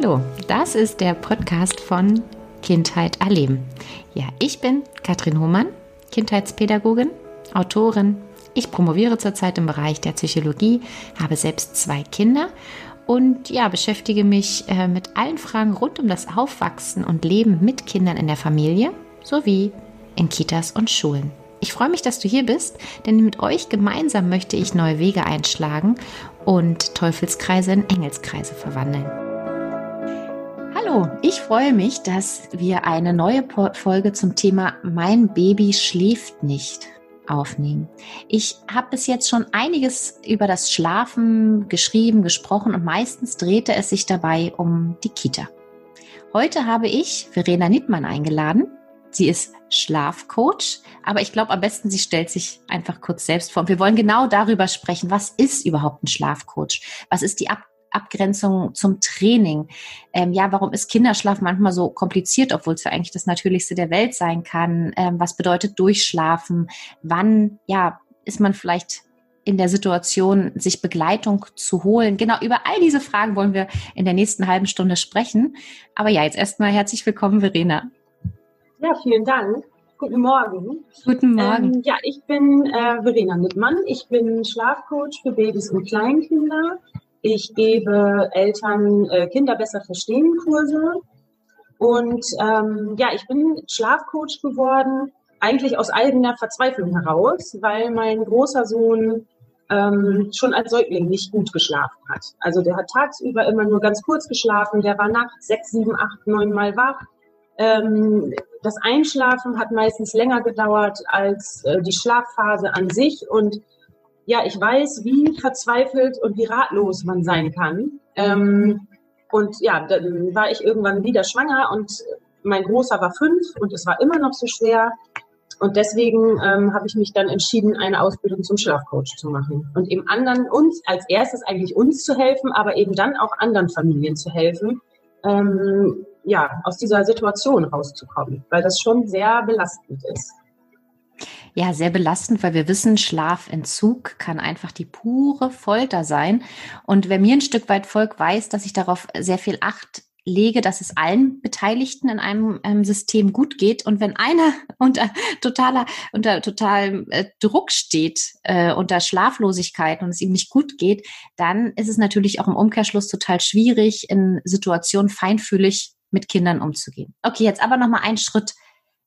Hallo, das ist der Podcast von Kindheit erleben. Ja, ich bin Katrin Hohmann, Kindheitspädagogin, Autorin. Ich promoviere zurzeit im Bereich der Psychologie, habe selbst zwei Kinder und ja, beschäftige mich äh, mit allen Fragen rund um das Aufwachsen und Leben mit Kindern in der Familie sowie in Kitas und Schulen. Ich freue mich, dass du hier bist, denn mit euch gemeinsam möchte ich neue Wege einschlagen und Teufelskreise in Engelskreise verwandeln. Hallo, ich freue mich, dass wir eine neue Folge zum Thema Mein Baby schläft nicht aufnehmen. Ich habe bis jetzt schon einiges über das Schlafen geschrieben, gesprochen und meistens drehte es sich dabei um die Kita. Heute habe ich Verena Nittmann eingeladen. Sie ist Schlafcoach, aber ich glaube am besten, sie stellt sich einfach kurz selbst vor. wir wollen genau darüber sprechen, was ist überhaupt ein Schlafcoach? Was ist die Ab Abgrenzung zum Training? Ähm, ja, warum ist Kinderschlaf manchmal so kompliziert, obwohl es ja eigentlich das Natürlichste der Welt sein kann? Ähm, was bedeutet Durchschlafen? Wann, ja, ist man vielleicht in der Situation, sich Begleitung zu holen? Genau, über all diese Fragen wollen wir in der nächsten halben Stunde sprechen. Aber ja, jetzt erstmal herzlich willkommen, Verena. Ja, vielen Dank. Guten Morgen. Guten Morgen. Ähm, ja, ich bin äh, Verena Nittmann. Ich bin Schlafcoach für Babys und Kleinkinder. Ich gebe Eltern äh, Kinder besser verstehen Kurse. Und ähm, ja, ich bin Schlafcoach geworden, eigentlich aus eigener Verzweiflung heraus, weil mein großer Sohn ähm, schon als Säugling nicht gut geschlafen hat. Also der hat tagsüber immer nur ganz kurz geschlafen, der war nachts sechs, sieben, acht, neun Mal wach ähm, das Einschlafen hat meistens länger gedauert als äh, die Schlafphase an sich. Und ja, ich weiß, wie verzweifelt und wie ratlos man sein kann. Ähm, und ja, dann war ich irgendwann wieder schwanger und mein Großer war fünf und es war immer noch so schwer. Und deswegen ähm, habe ich mich dann entschieden, eine Ausbildung zum Schlafcoach zu machen und eben anderen uns als erstes eigentlich uns zu helfen, aber eben dann auch anderen Familien zu helfen, ähm, ja, aus dieser Situation rauszukommen, weil das schon sehr belastend ist. Ja, sehr belastend, weil wir wissen, Schlafentzug kann einfach die pure Folter sein. Und wer mir ein Stück weit folgt, weiß, dass ich darauf sehr viel Acht lege, dass es allen Beteiligten in einem ähm, System gut geht. Und wenn einer unter totaler, unter totalem äh, Druck steht, äh, unter Schlaflosigkeit und es ihm nicht gut geht, dann ist es natürlich auch im Umkehrschluss total schwierig, in Situationen feinfühlig mit Kindern umzugehen. Okay, jetzt aber noch mal einen Schritt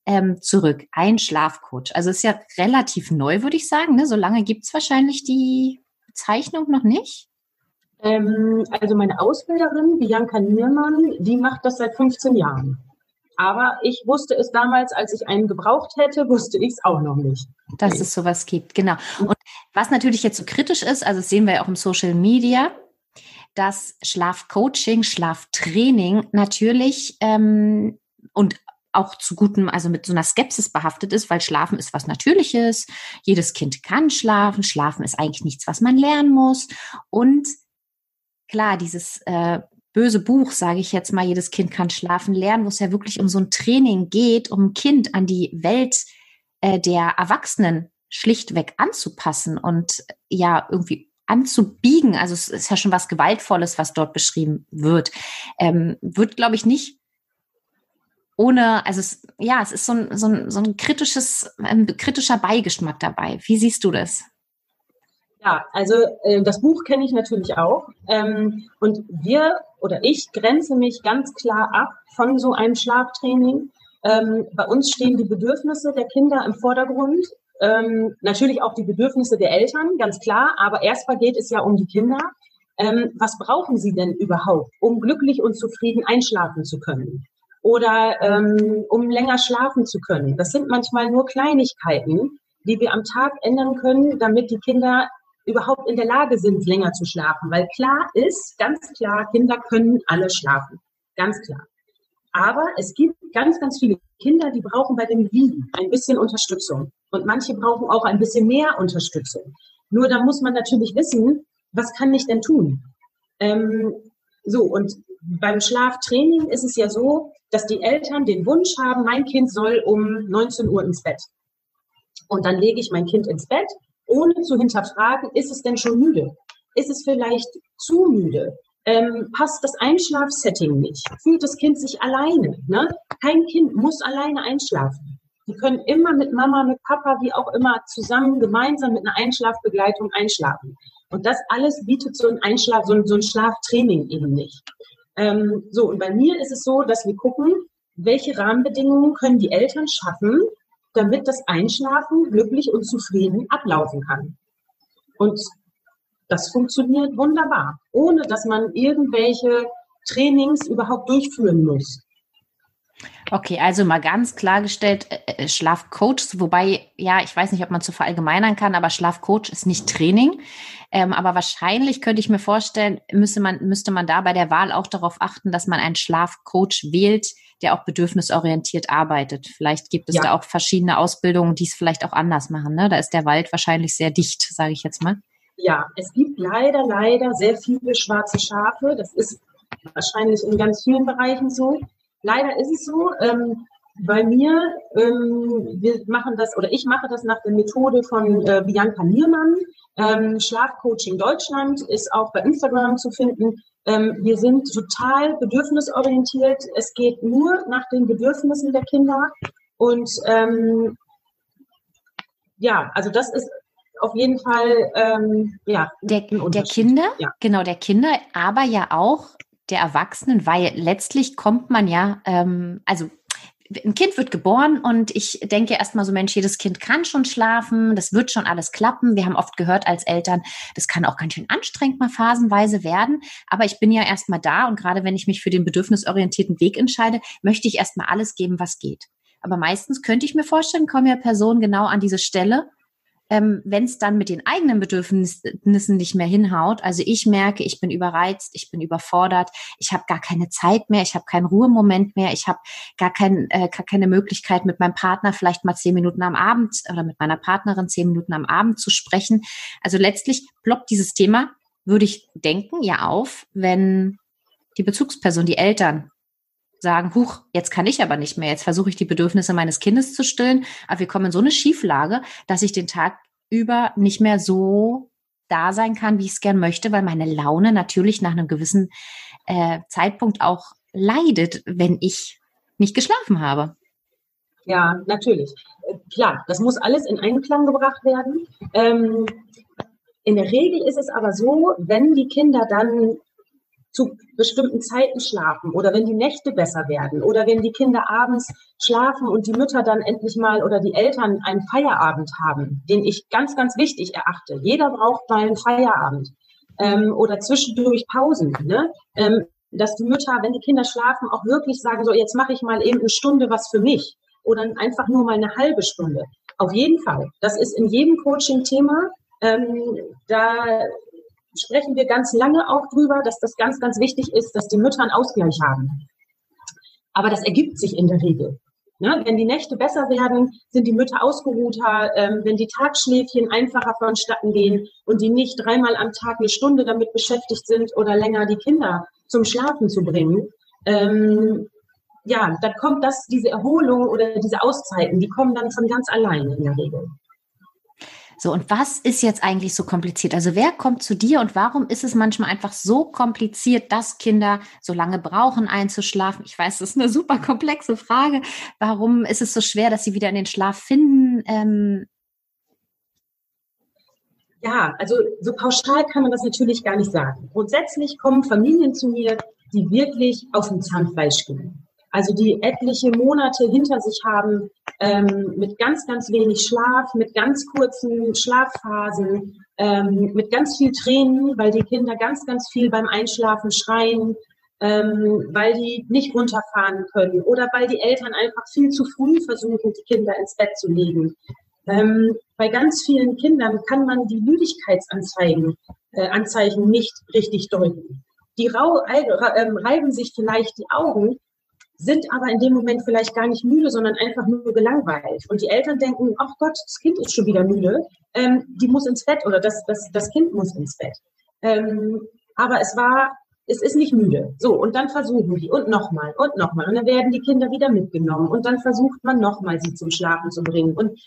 ähm, zurück. Ein Schlafcoach. Also ist ja relativ neu, würde ich sagen. Ne? So lange gibt es wahrscheinlich die Bezeichnung noch nicht. Ähm, also meine Ausbilderin, Bianca Niermann, die macht das seit 15 Jahren. Aber ich wusste es damals, als ich einen gebraucht hätte, wusste ich es auch noch nicht. Dass es sowas gibt, genau. Und was natürlich jetzt so kritisch ist, also das sehen wir ja auch im Social Media, dass Schlafcoaching, Schlaftraining natürlich ähm, und auch zu gutem, also mit so einer Skepsis behaftet ist, weil Schlafen ist was Natürliches. Jedes Kind kann schlafen. Schlafen ist eigentlich nichts, was man lernen muss. Und klar, dieses äh, böse Buch, sage ich jetzt mal, jedes Kind kann schlafen lernen, wo es ja wirklich um so ein Training geht, um ein Kind an die Welt äh, der Erwachsenen schlichtweg anzupassen und ja irgendwie anzubiegen. Also es ist ja schon was Gewaltvolles, was dort beschrieben wird. Ähm, wird, glaube ich, nicht ohne, also es, ja, es ist so ein, so ein, so ein kritisches, ein kritischer Beigeschmack dabei. Wie siehst du das? Ja, also äh, das Buch kenne ich natürlich auch. Ähm, und wir oder ich grenze mich ganz klar ab von so einem Schlaftraining. Ähm, bei uns stehen die Bedürfnisse der Kinder im Vordergrund. Ähm, natürlich auch die Bedürfnisse der Eltern, ganz klar. Aber erstmal geht es ja um die Kinder. Ähm, was brauchen sie denn überhaupt, um glücklich und zufrieden einschlafen zu können? Oder ähm, um länger schlafen zu können? Das sind manchmal nur Kleinigkeiten, die wir am Tag ändern können, damit die Kinder überhaupt in der Lage sind, länger zu schlafen. Weil klar ist, ganz klar, Kinder können alle schlafen. Ganz klar. Aber es gibt ganz, ganz viele Kinder, die brauchen bei dem Wiegen ein bisschen Unterstützung. Und manche brauchen auch ein bisschen mehr Unterstützung. Nur da muss man natürlich wissen, was kann ich denn tun? Ähm, so, und beim Schlaftraining ist es ja so, dass die Eltern den Wunsch haben, mein Kind soll um 19 Uhr ins Bett. Und dann lege ich mein Kind ins Bett ohne zu hinterfragen, ist es denn schon müde? Ist es vielleicht zu müde? ähm, passt das Einschlafsetting nicht, fühlt das Kind sich alleine. Ne? Kein Kind muss alleine einschlafen. Die können immer mit Mama, mit Papa, wie auch immer, zusammen, gemeinsam mit einer Einschlafbegleitung einschlafen. Und das alles bietet so ein Einschlaf, so ein, so ein Schlaftraining eben nicht. Ähm, so, und bei mir ist es so, dass wir gucken, welche Rahmenbedingungen können die Eltern schaffen, damit das Einschlafen glücklich und zufrieden ablaufen kann. Und das funktioniert wunderbar, ohne dass man irgendwelche Trainings überhaupt durchführen muss. Okay, also mal ganz klargestellt, äh, äh, Schlafcoach, wobei, ja, ich weiß nicht, ob man zu verallgemeinern kann, aber Schlafcoach ist nicht Training. Ähm, aber wahrscheinlich könnte ich mir vorstellen, müsste man, müsste man da bei der Wahl auch darauf achten, dass man einen Schlafcoach wählt, der auch bedürfnisorientiert arbeitet. Vielleicht gibt es ja. da auch verschiedene Ausbildungen, die es vielleicht auch anders machen. Ne? Da ist der Wald wahrscheinlich sehr dicht, sage ich jetzt mal. Ja, es gibt leider, leider sehr viele schwarze Schafe. Das ist wahrscheinlich in ganz vielen Bereichen so. Leider ist es so. Ähm, bei mir, ähm, wir machen das oder ich mache das nach der Methode von äh, Bianca Niermann. Ähm, Schlafcoaching Deutschland ist auch bei Instagram zu finden. Ähm, wir sind total bedürfnisorientiert. Es geht nur nach den Bedürfnissen der Kinder. Und ähm, ja, also das ist auf jeden Fall ähm, ja der, der Kinder, ja. genau der Kinder, aber ja auch der Erwachsenen, weil letztlich kommt man ja, ähm, also ein Kind wird geboren und ich denke erstmal so, Mensch, jedes Kind kann schon schlafen, das wird schon alles klappen. Wir haben oft gehört als Eltern, das kann auch ganz schön anstrengend mal phasenweise werden. Aber ich bin ja erstmal da und gerade wenn ich mich für den bedürfnisorientierten Weg entscheide, möchte ich erstmal alles geben, was geht. Aber meistens könnte ich mir vorstellen, kommen ja Personen genau an diese Stelle, ähm, wenn es dann mit den eigenen Bedürfnissen nicht mehr hinhaut. Also ich merke, ich bin überreizt, ich bin überfordert, ich habe gar keine Zeit mehr, ich habe keinen Ruhemoment mehr, ich habe gar, kein, äh, gar keine Möglichkeit, mit meinem Partner vielleicht mal zehn Minuten am Abend oder mit meiner Partnerin zehn Minuten am Abend zu sprechen. Also letztlich ploppt dieses Thema, würde ich denken, ja auf, wenn die Bezugsperson, die Eltern sagen, huch, jetzt kann ich aber nicht mehr, jetzt versuche ich die Bedürfnisse meines Kindes zu stillen, aber wir kommen in so eine Schieflage, dass ich den Tag über nicht mehr so da sein kann, wie ich es gern möchte, weil meine Laune natürlich nach einem gewissen äh, Zeitpunkt auch leidet, wenn ich nicht geschlafen habe. Ja, natürlich. Äh, klar, das muss alles in Einklang gebracht werden. Ähm, in der Regel ist es aber so, wenn die Kinder dann zu bestimmten Zeiten schlafen oder wenn die Nächte besser werden oder wenn die Kinder abends schlafen und die Mütter dann endlich mal oder die Eltern einen Feierabend haben, den ich ganz, ganz wichtig erachte. Jeder braucht mal einen Feierabend ähm, oder zwischendurch Pausen. Ne? Ähm, dass die Mütter, wenn die Kinder schlafen, auch wirklich sagen, so jetzt mache ich mal eben eine Stunde was für mich oder einfach nur mal eine halbe Stunde. Auf jeden Fall. Das ist in jedem Coaching Thema. Ähm, da sprechen wir ganz lange auch drüber, dass das ganz, ganz wichtig ist, dass die Mütter einen Ausgleich haben. Aber das ergibt sich in der Regel. Ne? Wenn die Nächte besser werden, sind die Mütter ausgeruhter, ähm, wenn die Tagschläfchen einfacher vonstatten gehen und die nicht dreimal am Tag eine Stunde damit beschäftigt sind oder länger die Kinder zum Schlafen zu bringen. Ähm, ja, dann kommt das, diese Erholung oder diese Auszeiten, die kommen dann von ganz alleine in der Regel. So, und was ist jetzt eigentlich so kompliziert? Also wer kommt zu dir und warum ist es manchmal einfach so kompliziert, dass Kinder so lange brauchen, einzuschlafen? Ich weiß, das ist eine super komplexe Frage. Warum ist es so schwer, dass sie wieder in den Schlaf finden? Ähm ja, also so pauschal kann man das natürlich gar nicht sagen. Grundsätzlich kommen Familien zu mir, die wirklich auf dem Zahnfleisch gehen also die etliche Monate hinter sich haben ähm, mit ganz, ganz wenig Schlaf, mit ganz kurzen Schlafphasen, ähm, mit ganz viel Tränen, weil die Kinder ganz, ganz viel beim Einschlafen schreien, ähm, weil die nicht runterfahren können oder weil die Eltern einfach viel zu früh versuchen, die Kinder ins Bett zu legen. Ähm, bei ganz vielen Kindern kann man die Müdigkeitsanzeigen äh, Anzeichen nicht richtig deuten. Die rau, äh, reiben sich vielleicht die Augen, sind aber in dem Moment vielleicht gar nicht müde, sondern einfach nur gelangweilt. Und die Eltern denken, ach Gott, das Kind ist schon wieder müde, ähm, die muss ins Bett oder das, das, das Kind muss ins Bett. Ähm, aber es war, es ist nicht müde. So, und dann versuchen die und nochmal und nochmal. Und dann werden die Kinder wieder mitgenommen und dann versucht man nochmal, sie zum Schlafen zu bringen. Und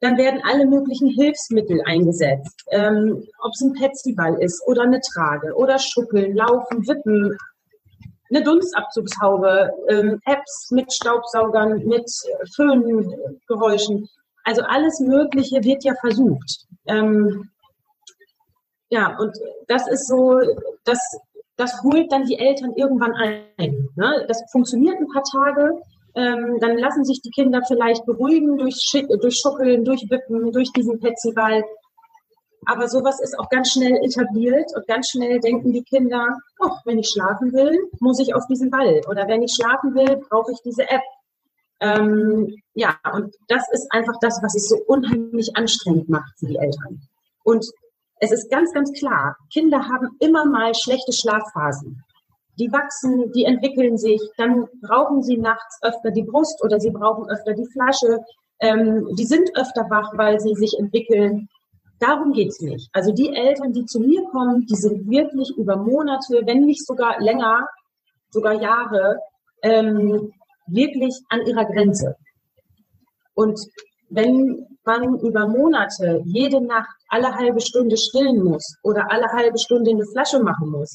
dann werden alle möglichen Hilfsmittel eingesetzt. Ähm, Ob es ein Petsyball ist oder eine Trage oder Schuppeln, Laufen, Wippen, eine Dunstabzugshaube, ähm, Apps mit Staubsaugern, mit Föhngeräuschen. Also alles Mögliche wird ja versucht. Ähm, ja, und das ist so, das, das holt dann die Eltern irgendwann ein. Ne? Das funktioniert ein paar Tage, ähm, dann lassen sich die Kinder vielleicht beruhigen durch, durch Schuckeln, durch Wippen, durch diesen Petsyball. Aber sowas ist auch ganz schnell etabliert und ganz schnell denken die Kinder, oh, wenn ich schlafen will, muss ich auf diesen Ball. Oder wenn ich schlafen will, brauche ich diese App. Ähm, ja, und das ist einfach das, was es so unheimlich anstrengend macht für die Eltern. Und es ist ganz, ganz klar, Kinder haben immer mal schlechte Schlafphasen die wachsen, die entwickeln sich, dann brauchen sie nachts öfter die Brust oder sie brauchen öfter die Flasche. Ähm, die sind öfter wach, weil sie sich entwickeln. Darum geht's nicht. Also die Eltern, die zu mir kommen, die sind wirklich über Monate, wenn nicht sogar länger, sogar Jahre, ähm, wirklich an ihrer Grenze. Und wenn man über Monate jede Nacht alle halbe Stunde stillen muss oder alle halbe Stunde eine Flasche machen muss,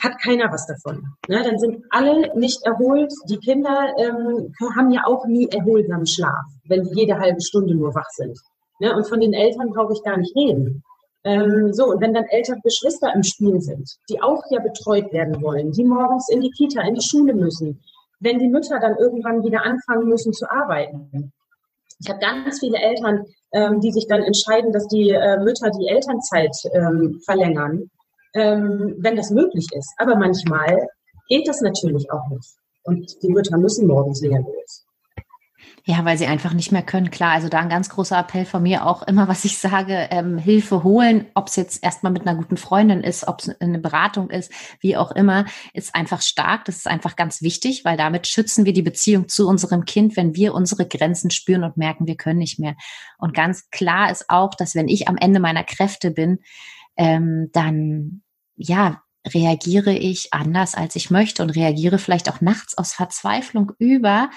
hat keiner was davon. Ne? Dann sind alle nicht erholt. Die Kinder ähm, haben ja auch nie erholsamen Schlaf, wenn die jede halbe Stunde nur wach sind. Ne? Und von den Eltern brauche ich gar nicht reden. Ähm, so, und wenn dann ältere Geschwister im Spiel sind, die auch ja betreut werden wollen, die morgens in die Kita, in die Schule müssen, wenn die Mütter dann irgendwann wieder anfangen müssen zu arbeiten. Ich habe ganz viele Eltern, ähm, die sich dann entscheiden, dass die äh, Mütter die Elternzeit ähm, verlängern ähm, wenn das möglich ist. Aber manchmal geht das natürlich auch nicht. Und die Mütter müssen morgens wieder los. Ja, weil sie einfach nicht mehr können. Klar, also da ein ganz großer Appell von mir auch immer, was ich sage, ähm, Hilfe holen, ob es jetzt erstmal mit einer guten Freundin ist, ob es eine Beratung ist, wie auch immer, ist einfach stark. Das ist einfach ganz wichtig, weil damit schützen wir die Beziehung zu unserem Kind, wenn wir unsere Grenzen spüren und merken, wir können nicht mehr. Und ganz klar ist auch, dass wenn ich am Ende meiner Kräfte bin, ähm, dann ja reagiere ich anders, als ich möchte und reagiere vielleicht auch nachts aus Verzweiflung über.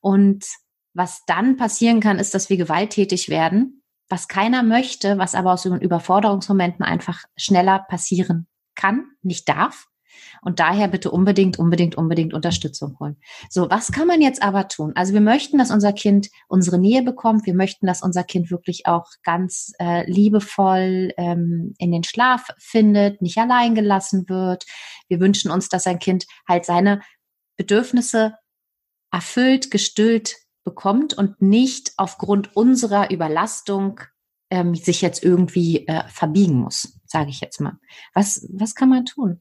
Und was dann passieren kann, ist, dass wir gewalttätig werden, was keiner möchte, was aber aus Überforderungsmomenten einfach schneller passieren kann, nicht darf. Und daher bitte unbedingt, unbedingt, unbedingt Unterstützung holen. So, was kann man jetzt aber tun? Also wir möchten, dass unser Kind unsere Nähe bekommt. Wir möchten, dass unser Kind wirklich auch ganz äh, liebevoll ähm, in den Schlaf findet, nicht allein gelassen wird. Wir wünschen uns, dass ein Kind halt seine Bedürfnisse erfüllt, gestillt bekommt und nicht aufgrund unserer Überlastung ähm, sich jetzt irgendwie äh, verbiegen muss, sage ich jetzt mal. Was, was kann man tun?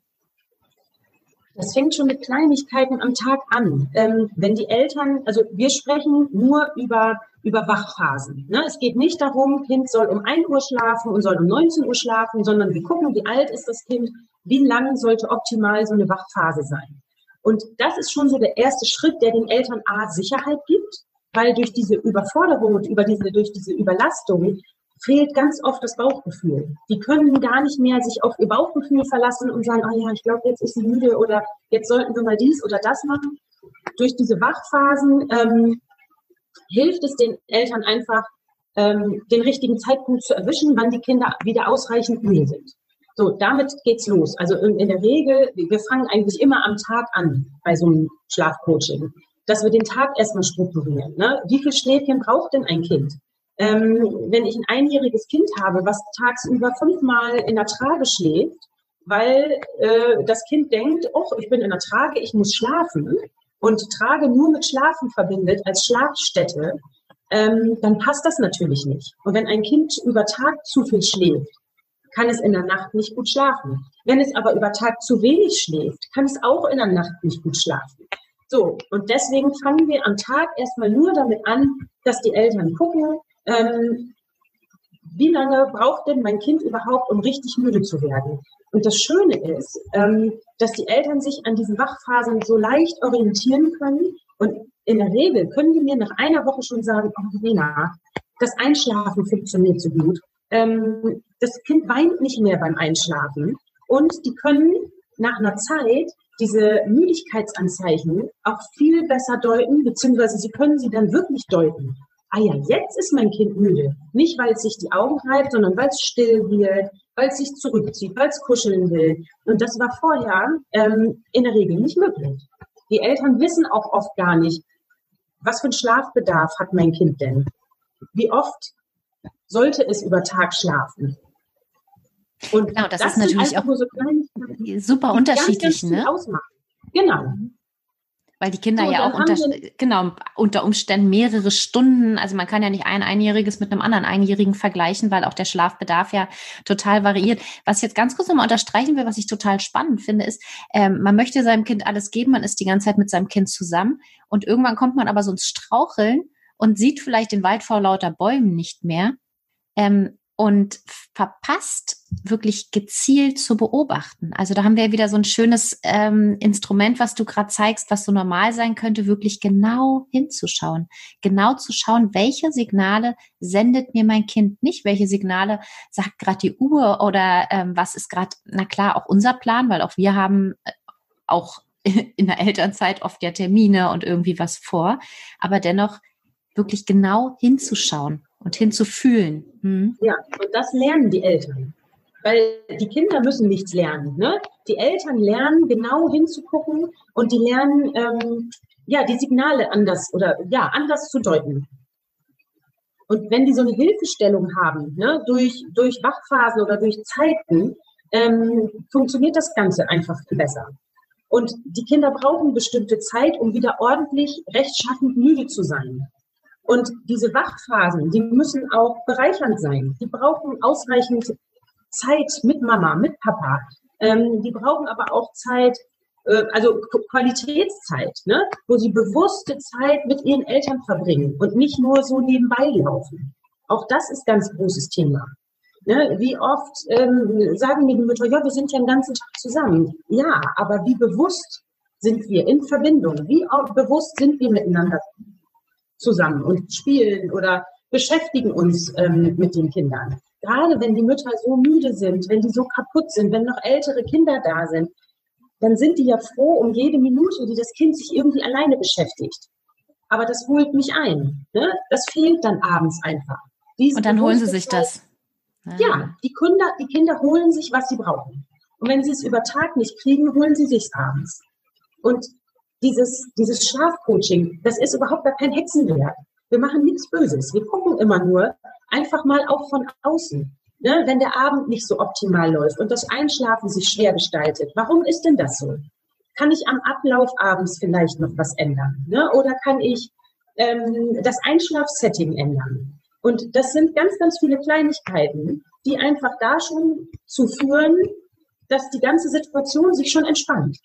Das fängt schon mit Kleinigkeiten am Tag an. Ähm, wenn die Eltern, also wir sprechen nur über, über Wachphasen. Ne? Es geht nicht darum, Kind soll um 1 Uhr schlafen und soll um 19 Uhr schlafen, sondern wir gucken, wie alt ist das Kind, wie lang sollte optimal so eine Wachphase sein. Und das ist schon so der erste Schritt, der den Eltern A Sicherheit gibt, weil durch diese Überforderung und über diese, durch diese Überlastung fehlt ganz oft das Bauchgefühl. Die können gar nicht mehr sich auf ihr Bauchgefühl verlassen und sagen, ah ja, ich glaube, jetzt ist sie müde oder jetzt sollten wir mal dies oder das machen. Durch diese Wachphasen ähm, hilft es den Eltern einfach, ähm, den richtigen Zeitpunkt zu erwischen, wann die Kinder wieder ausreichend müde sind. So, damit geht's los. Also in, in der Regel, wir fangen eigentlich immer am Tag an bei so einem Schlafcoaching, dass wir den Tag erstmal strukturieren. Ne? Wie viel Schläfchen braucht denn ein Kind? Ähm, wenn ich ein einjähriges Kind habe, was tagsüber fünfmal in der Trage schläft, weil äh, das Kind denkt, oh, ich bin in der Trage, ich muss schlafen und Trage nur mit Schlafen verbindet als Schlafstätte, ähm, dann passt das natürlich nicht. Und wenn ein Kind über Tag zu viel schläft, kann es in der Nacht nicht gut schlafen. Wenn es aber über Tag zu wenig schläft, kann es auch in der Nacht nicht gut schlafen. So, und deswegen fangen wir am Tag erstmal nur damit an, dass die Eltern gucken, ähm, wie lange braucht denn mein Kind überhaupt, um richtig müde zu werden? Und das Schöne ist, ähm, dass die Eltern sich an diesen Wachphasen so leicht orientieren können. Und in der Regel können die mir nach einer Woche schon sagen, oh, Lena, das Einschlafen funktioniert so gut. Ähm, das Kind weint nicht mehr beim Einschlafen. Und die können nach einer Zeit diese Müdigkeitsanzeichen auch viel besser deuten, beziehungsweise sie können sie dann wirklich deuten. ah ja, jetzt ist mein Kind müde. Nicht, weil es sich die Augen reibt, sondern weil es still wird, weil es sich zurückzieht, weil es kuscheln will. Und das war vorher ähm, in der Regel nicht möglich. Die Eltern wissen auch oft gar nicht, was für einen Schlafbedarf hat mein Kind denn? Wie oft sollte es über Tag schlafen? Und genau, das, das ist natürlich auch so super unterschiedlich, ganz, ganz ne? Ausmachen. Genau. Weil die Kinder so, ja auch unter, genau, unter Umständen mehrere Stunden, also man kann ja nicht ein Einjähriges mit einem anderen Einjährigen vergleichen, weil auch der Schlafbedarf ja total variiert. Was ich jetzt ganz kurz nochmal unterstreichen will, was ich total spannend finde, ist, ähm, man möchte seinem Kind alles geben, man ist die ganze Zeit mit seinem Kind zusammen und irgendwann kommt man aber so ins Straucheln und sieht vielleicht den Wald vor lauter Bäumen nicht mehr. Ähm, und verpasst, wirklich gezielt zu beobachten. Also da haben wir wieder so ein schönes ähm, Instrument, was du gerade zeigst, was so normal sein könnte, wirklich genau hinzuschauen. Genau zu schauen, welche Signale sendet mir mein Kind nicht, welche Signale sagt gerade die Uhr oder ähm, was ist gerade, na klar, auch unser Plan, weil auch wir haben äh, auch in der Elternzeit oft ja Termine und irgendwie was vor, aber dennoch wirklich genau hinzuschauen und hinzufühlen. Hm? Ja, und das lernen die Eltern. Weil die Kinder müssen nichts lernen. Ne? Die Eltern lernen genau hinzugucken und die lernen ähm, ja die Signale anders oder ja anders zu deuten. Und wenn die so eine Hilfestellung haben, ne, durch, durch Wachphasen oder durch Zeiten, ähm, funktioniert das Ganze einfach viel besser. Und die Kinder brauchen bestimmte Zeit, um wieder ordentlich rechtschaffend müde zu sein. Und diese Wachphasen, die müssen auch bereichernd sein. Die brauchen ausreichend Zeit mit Mama, mit Papa. Ähm, die brauchen aber auch Zeit, äh, also Qualitätszeit, ne? wo sie bewusste Zeit mit ihren Eltern verbringen und nicht nur so nebenbei laufen. Auch das ist ganz großes Thema. Ne? Wie oft ähm, sagen mir die Mütter, ja, wir sind ja den ganzen Tag zusammen. Ja, aber wie bewusst sind wir in Verbindung? Wie bewusst sind wir miteinander zusammen und spielen oder beschäftigen uns ähm, mit den Kindern. Gerade wenn die Mütter so müde sind, wenn die so kaputt sind, wenn noch ältere Kinder da sind, dann sind die ja froh um jede Minute, die das Kind sich irgendwie alleine beschäftigt. Aber das holt mich ein. Ne? Das fehlt dann abends einfach. Diese und dann holen sie sich das. Ja, ja die, Kinder, die Kinder holen sich, was sie brauchen. Und wenn sie es über Tag nicht kriegen, holen sie sich abends. Und dieses, dieses Schlafcoaching, das ist überhaupt gar kein Hexenwerk. Wir machen nichts Böses. Wir gucken immer nur einfach mal auch von außen. Ne, wenn der Abend nicht so optimal läuft und das Einschlafen sich schwer gestaltet, warum ist denn das so? Kann ich am Ablauf abends vielleicht noch was ändern? Ne? Oder kann ich ähm, das Einschlafsetting ändern? Und das sind ganz, ganz viele Kleinigkeiten, die einfach da schon zu führen, dass die ganze Situation sich schon entspannt.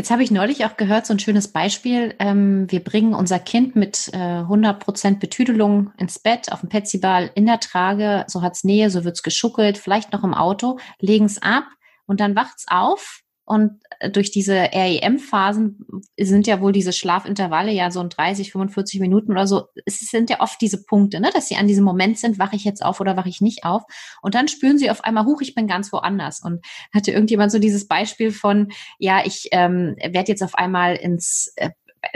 Jetzt habe ich neulich auch gehört, so ein schönes Beispiel. Ähm, wir bringen unser Kind mit äh, 100% Betüdelung ins Bett, auf dem Petsyball, in der Trage, so hat es Nähe, so wird es geschuckelt, vielleicht noch im Auto, legen es ab und dann wacht es auf und äh, durch diese REM-Phasen sind ja wohl diese Schlafintervalle ja so in 30, 45 Minuten oder so. Es sind ja oft diese Punkte, ne, dass sie an diesem Moment sind, wache ich jetzt auf oder wache ich nicht auf. Und dann spüren sie auf einmal, huch, ich bin ganz woanders. Und hatte irgendjemand so dieses Beispiel von, ja, ich ähm, werde jetzt auf einmal ins äh,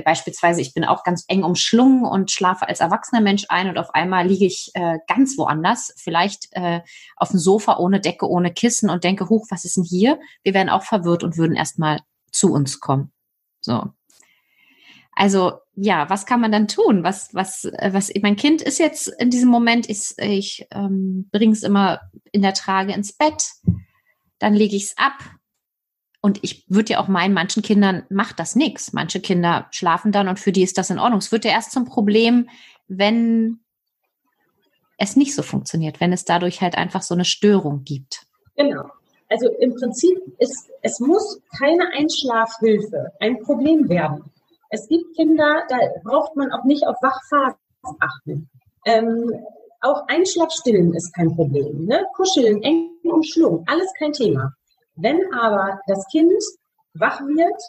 beispielsweise, ich bin auch ganz eng umschlungen und schlafe als erwachsener Mensch ein und auf einmal liege ich äh, ganz woanders, vielleicht äh, auf dem Sofa ohne Decke, ohne Kissen und denke, huch, was ist denn hier? Wir wären auch verwirrt und würden erstmal zu uns kommen. So. Also ja, was kann man dann tun? Was, was, äh, was, mein Kind ist jetzt in diesem Moment, ist, ich ähm, bringe es immer in der Trage ins Bett, dann lege ich es ab, und ich würde ja auch meinen, manchen Kindern macht das nichts. Manche Kinder schlafen dann und für die ist das in Ordnung. Es wird ja erst zum Problem, wenn es nicht so funktioniert, wenn es dadurch halt einfach so eine Störung gibt. Genau. Also im Prinzip ist, es muss keine Einschlafhilfe ein Problem werden. Es gibt Kinder, da braucht man auch nicht auf Wachphasen achten. Ähm, auch Einschlafstillen ist kein Problem. Ne? Kuscheln, eng umschlungen, alles kein Thema. Wenn aber das Kind wach wird,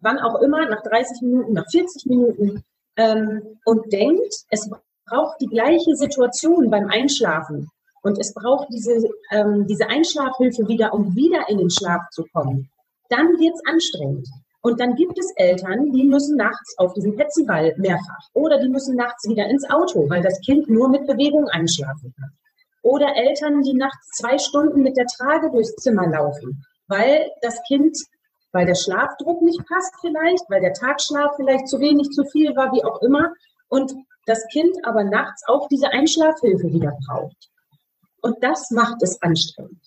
wann auch immer, nach 30 Minuten, nach 40 Minuten, ähm, und denkt, es braucht die gleiche Situation beim Einschlafen und es braucht diese, ähm, diese Einschlafhilfe wieder, um wieder in den Schlaf zu kommen, dann wird es anstrengend. Und dann gibt es Eltern, die müssen nachts auf diesen Petsyball mehrfach. Oder die müssen nachts wieder ins Auto, weil das Kind nur mit Bewegung einschlafen kann. Oder Eltern, die nachts zwei Stunden mit der Trage durchs Zimmer laufen, weil das Kind, weil der Schlafdruck nicht passt vielleicht, weil der Tagschlaf vielleicht zu wenig, zu viel war, wie auch immer. Und das Kind aber nachts auch diese Einschlafhilfe wieder braucht. Und das macht es anstrengend.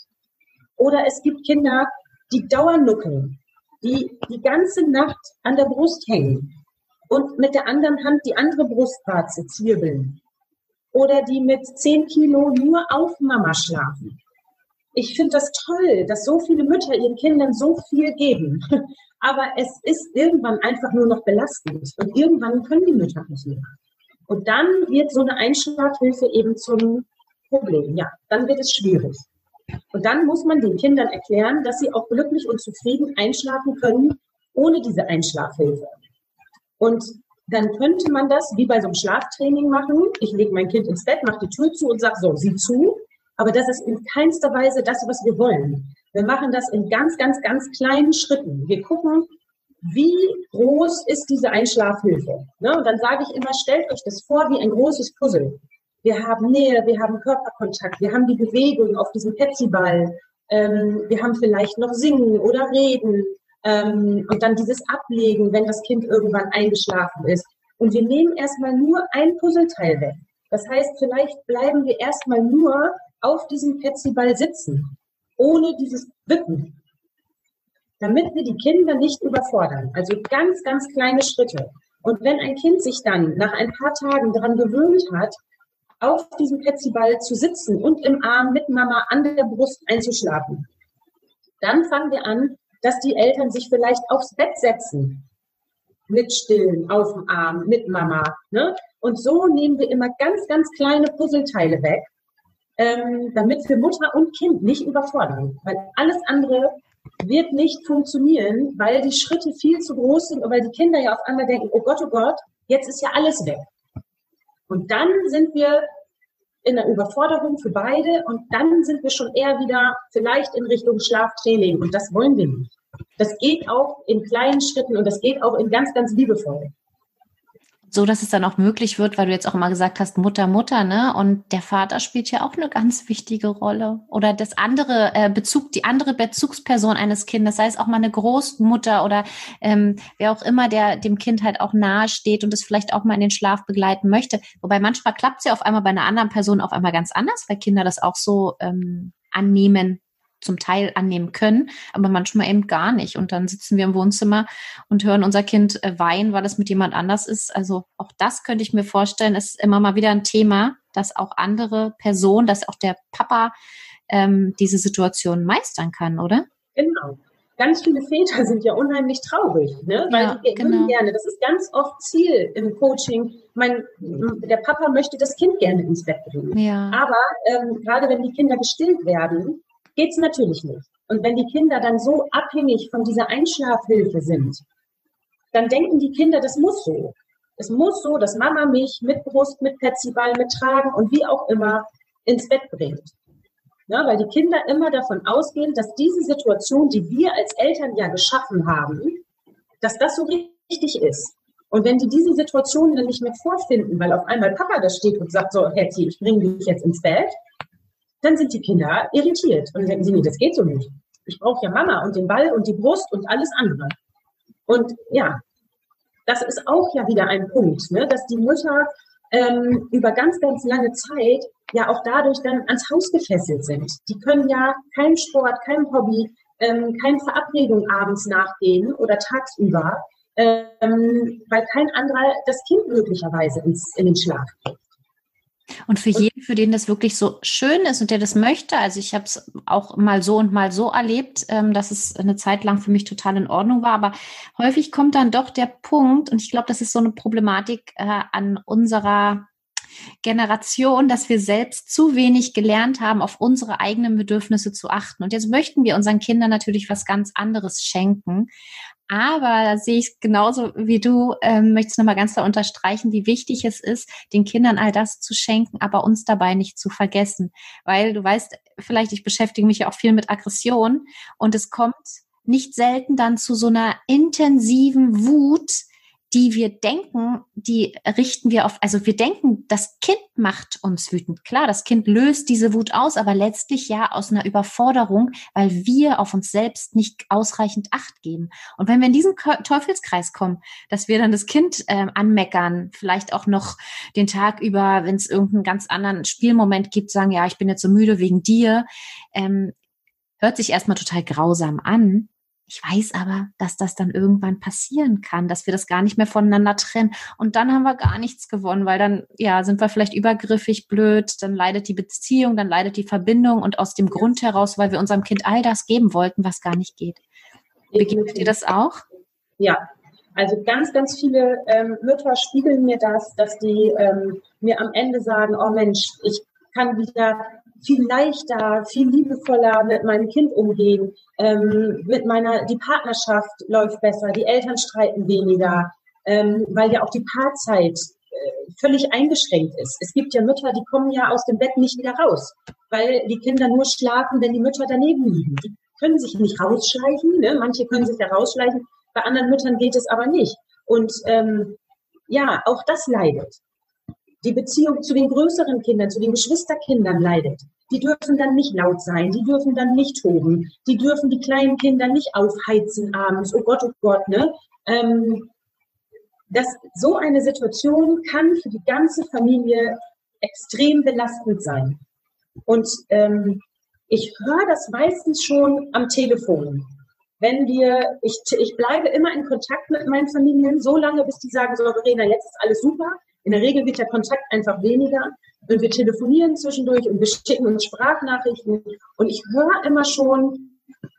Oder es gibt Kinder, die dauernuckeln, die die ganze Nacht an der Brust hängen und mit der anderen Hand die andere Brustwarze zwirbeln. Oder die mit 10 Kilo nur auf Mama schlafen. Ich finde das toll, dass so viele Mütter ihren Kindern so viel geben. Aber es ist irgendwann einfach nur noch belastend. Und irgendwann können die Mütter nicht mehr. Und dann wird so eine Einschlafhilfe eben zum Problem. Ja, dann wird es schwierig. Und dann muss man den Kindern erklären, dass sie auch glücklich und zufrieden einschlafen können ohne diese Einschlafhilfe. Und dann könnte man das wie bei so einem Schlaftraining machen. Ich lege mein Kind ins Bett, mache die Tür zu und sage so, sieh zu. Aber das ist in keinster Weise das, was wir wollen. Wir machen das in ganz, ganz, ganz kleinen Schritten. Wir gucken, wie groß ist diese Einschlafhilfe? Ne? Und dann sage ich immer, stellt euch das vor wie ein großes Puzzle. Wir haben Nähe, wir haben Körperkontakt, wir haben die Bewegung auf diesem Petsyball, ähm, wir haben vielleicht noch Singen oder Reden ähm, und dann dieses Ablegen, wenn das Kind irgendwann eingeschlafen ist. Und wir nehmen erstmal nur ein Puzzleteil weg. Das heißt, vielleicht bleiben wir erstmal nur auf diesem Petsyball sitzen, ohne dieses Wippen damit wir die Kinder nicht überfordern. Also ganz, ganz kleine Schritte. Und wenn ein Kind sich dann nach ein paar Tagen daran gewöhnt hat, auf diesem Petsyball zu sitzen und im Arm mit Mama an der Brust einzuschlafen, dann fangen wir an, dass die Eltern sich vielleicht aufs Bett setzen. Mit Stillen, auf dem Arm, mit Mama. Ne? Und so nehmen wir immer ganz, ganz kleine Puzzleteile weg, ähm, damit wir Mutter und Kind nicht überfordern. Weil alles andere wird nicht funktionieren, weil die Schritte viel zu groß sind und weil die Kinder ja auf einmal denken, oh Gott, oh Gott, jetzt ist ja alles weg. Und dann sind wir in der Überforderung für beide und dann sind wir schon eher wieder vielleicht in Richtung Schlaftraining und das wollen wir nicht. Das geht auch in kleinen Schritten und das geht auch in ganz, ganz liebevoll so dass es dann auch möglich wird, weil du jetzt auch immer gesagt hast, Mutter, Mutter, ne? Und der Vater spielt ja auch eine ganz wichtige Rolle. Oder das andere äh, Bezug, die andere Bezugsperson eines Kindes, sei es auch mal eine Großmutter oder ähm, wer auch immer, der dem Kind halt auch nahe steht und es vielleicht auch mal in den Schlaf begleiten möchte. Wobei manchmal klappt es ja auf einmal bei einer anderen Person auf einmal ganz anders, weil Kinder das auch so ähm, annehmen, zum Teil annehmen können, aber manchmal eben gar nicht. Und dann sitzen wir im Wohnzimmer und hören unser Kind äh, weinen, weil es mit jemand anders ist. Also auch das könnte ich mir vorstellen, ist immer mal wieder ein Thema, dass auch andere Personen, dass auch der Papa ähm, diese Situation meistern kann, oder? Genau. Ganz viele Väter sind ja unheimlich traurig, ne? weil ja, die genau. gerne, das ist ganz oft Ziel im Coaching, mein, der Papa möchte das Kind gerne ins Bett bringen. Ja. Aber ähm, gerade wenn die Kinder gestillt werden, Geht's natürlich nicht. Und wenn die Kinder dann so abhängig von dieser Einschlafhilfe sind, dann denken die Kinder, das muss so. Es muss so, dass Mama mich mit Brust, mit Petsyball, mit Tragen und wie auch immer ins Bett bringt. Ja, weil die Kinder immer davon ausgehen, dass diese Situation, die wir als Eltern ja geschaffen haben, dass das so richtig ist. Und wenn die diese Situation dann nicht mehr vorfinden, weil auf einmal Papa da steht und sagt so, Hetty, ich bringe dich jetzt ins Bett, dann sind die Kinder irritiert und denken sie, nee, das geht so nicht. Ich brauche ja Mama und den Ball und die Brust und alles andere. Und ja, das ist auch ja wieder ein Punkt, ne, dass die Mütter ähm, über ganz, ganz lange Zeit ja auch dadurch dann ans Haus gefesselt sind. Die können ja keinen Sport, kein Hobby, ähm, keine Verabredung abends nachgehen oder tagsüber, ähm, weil kein anderer das Kind möglicherweise ins, in den Schlaf kriegt. Und für jeden, für den das wirklich so schön ist und der das möchte, also ich habe es auch mal so und mal so erlebt, ähm, dass es eine Zeit lang für mich total in Ordnung war, aber häufig kommt dann doch der Punkt, und ich glaube, das ist so eine Problematik äh, an unserer Generation, dass wir selbst zu wenig gelernt haben, auf unsere eigenen Bedürfnisse zu achten. Und jetzt möchten wir unseren Kindern natürlich was ganz anderes schenken. Aber da sehe ich genauso wie du, ähm, möchtest nochmal ganz da unterstreichen, wie wichtig es ist, den Kindern all das zu schenken, aber uns dabei nicht zu vergessen. Weil du weißt, vielleicht, ich beschäftige mich ja auch viel mit Aggression und es kommt nicht selten dann zu so einer intensiven Wut, die wir denken, die richten wir auf, also wir denken, das Kind macht uns wütend. Klar, das Kind löst diese Wut aus, aber letztlich ja aus einer Überforderung, weil wir auf uns selbst nicht ausreichend Acht geben. Und wenn wir in diesen Teufelskreis kommen, dass wir dann das Kind äh, anmeckern, vielleicht auch noch den Tag über, wenn es irgendeinen ganz anderen Spielmoment gibt, sagen, ja, ich bin jetzt so müde wegen dir, ähm, hört sich erstmal total grausam an. Ich weiß aber, dass das dann irgendwann passieren kann, dass wir das gar nicht mehr voneinander trennen. Und dann haben wir gar nichts gewonnen, weil dann, ja, sind wir vielleicht übergriffig, blöd, dann leidet die Beziehung, dann leidet die Verbindung und aus dem Grund heraus, weil wir unserem Kind all das geben wollten, was gar nicht geht. Begegnet dir das auch? Ja, also ganz, ganz viele ähm, Mütter spiegeln mir das, dass die ähm, mir am Ende sagen, oh Mensch, ich kann wieder viel leichter, viel liebevoller mit meinem Kind umgehen, ähm, mit meiner, die Partnerschaft läuft besser, die Eltern streiten weniger, ähm, weil ja auch die Paarzeit äh, völlig eingeschränkt ist. Es gibt ja Mütter, die kommen ja aus dem Bett nicht wieder raus, weil die Kinder nur schlafen, wenn die Mütter daneben liegen. Die können sich nicht rausschleichen, ne? manche können sich ja rausschleichen, bei anderen Müttern geht es aber nicht. Und ähm, ja, auch das leidet die Beziehung zu den größeren Kindern, zu den Geschwisterkindern leidet. Die dürfen dann nicht laut sein, die dürfen dann nicht toben, die dürfen die kleinen Kinder nicht aufheizen abends. Oh Gott, oh Gott, ne? Ähm, das, so eine Situation kann für die ganze Familie extrem belastend sein. Und ähm, ich höre das meistens schon am Telefon. Wenn wir, ich, ich bleibe immer in Kontakt mit meinen Familien, so lange, bis die sagen, so Verena, jetzt ist alles super. In der Regel wird der Kontakt einfach weniger und wir telefonieren zwischendurch und wir schicken uns Sprachnachrichten und ich höre immer schon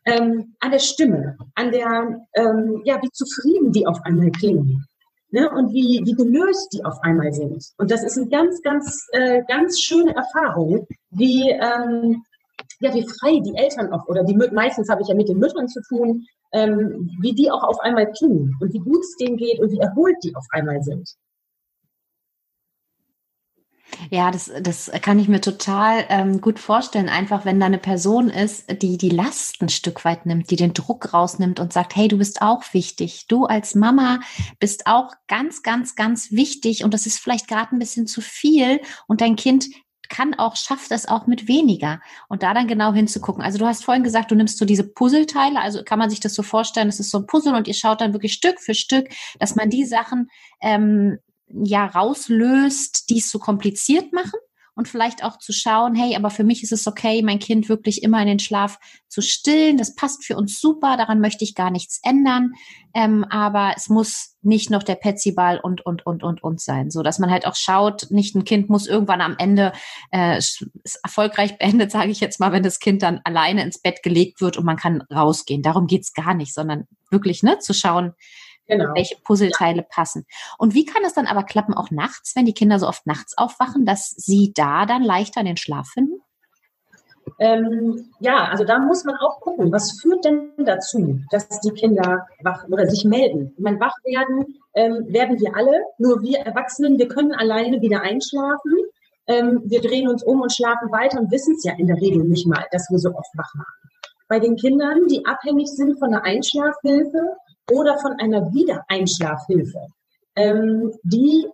ähm, an der Stimme, an der, ähm, ja, wie zufrieden die auf einmal klingen. Ne, und wie, wie gelöst die auf einmal sind. Und das ist eine ganz, ganz, äh, ganz schöne Erfahrung, wie, ähm, ja, wie frei die Eltern auch, oder die meistens habe ich ja mit den Müttern zu tun, ähm, wie die auch auf einmal klingen und wie gut es denen geht und wie erholt die auf einmal sind. Ja, das, das kann ich mir total ähm, gut vorstellen. Einfach, wenn da eine Person ist, die die Last ein Stück weit nimmt, die den Druck rausnimmt und sagt, hey, du bist auch wichtig. Du als Mama bist auch ganz, ganz, ganz wichtig und das ist vielleicht gerade ein bisschen zu viel und dein Kind kann auch, schafft es auch mit weniger. Und da dann genau hinzugucken. Also du hast vorhin gesagt, du nimmst so diese Puzzleteile, also kann man sich das so vorstellen, es ist so ein Puzzle und ihr schaut dann wirklich Stück für Stück, dass man die Sachen ähm, ja rauslöst, die es so kompliziert machen und vielleicht auch zu schauen, hey, aber für mich ist es okay, mein Kind wirklich immer in den Schlaf zu stillen. Das passt für uns super, daran möchte ich gar nichts ändern. Ähm, aber es muss nicht noch der Petsyball und, und, und, und, und sein. So, dass man halt auch schaut, nicht ein Kind muss irgendwann am Ende äh, erfolgreich beendet, sage ich jetzt mal, wenn das Kind dann alleine ins Bett gelegt wird und man kann rausgehen. Darum geht's gar nicht, sondern wirklich ne, zu schauen, genau. welche Puzzleteile ja. passen. Und wie kann es dann aber klappen, auch nachts, wenn die Kinder so oft nachts aufwachen, dass sie da dann leichter den Schlaf finden? Ähm, ja, also da muss man auch gucken, was führt denn dazu, dass die Kinder wach oder sich melden. Ich meine, wach werden ähm, werden wir alle, nur wir Erwachsenen, wir können alleine wieder einschlafen. Ähm, wir drehen uns um und schlafen weiter und wissen es ja in der Regel nicht mal, dass wir so oft wach waren. Bei den Kindern, die abhängig sind von der Einschlafhilfe, oder von einer Wiedereinschlafhilfe. Ähm, die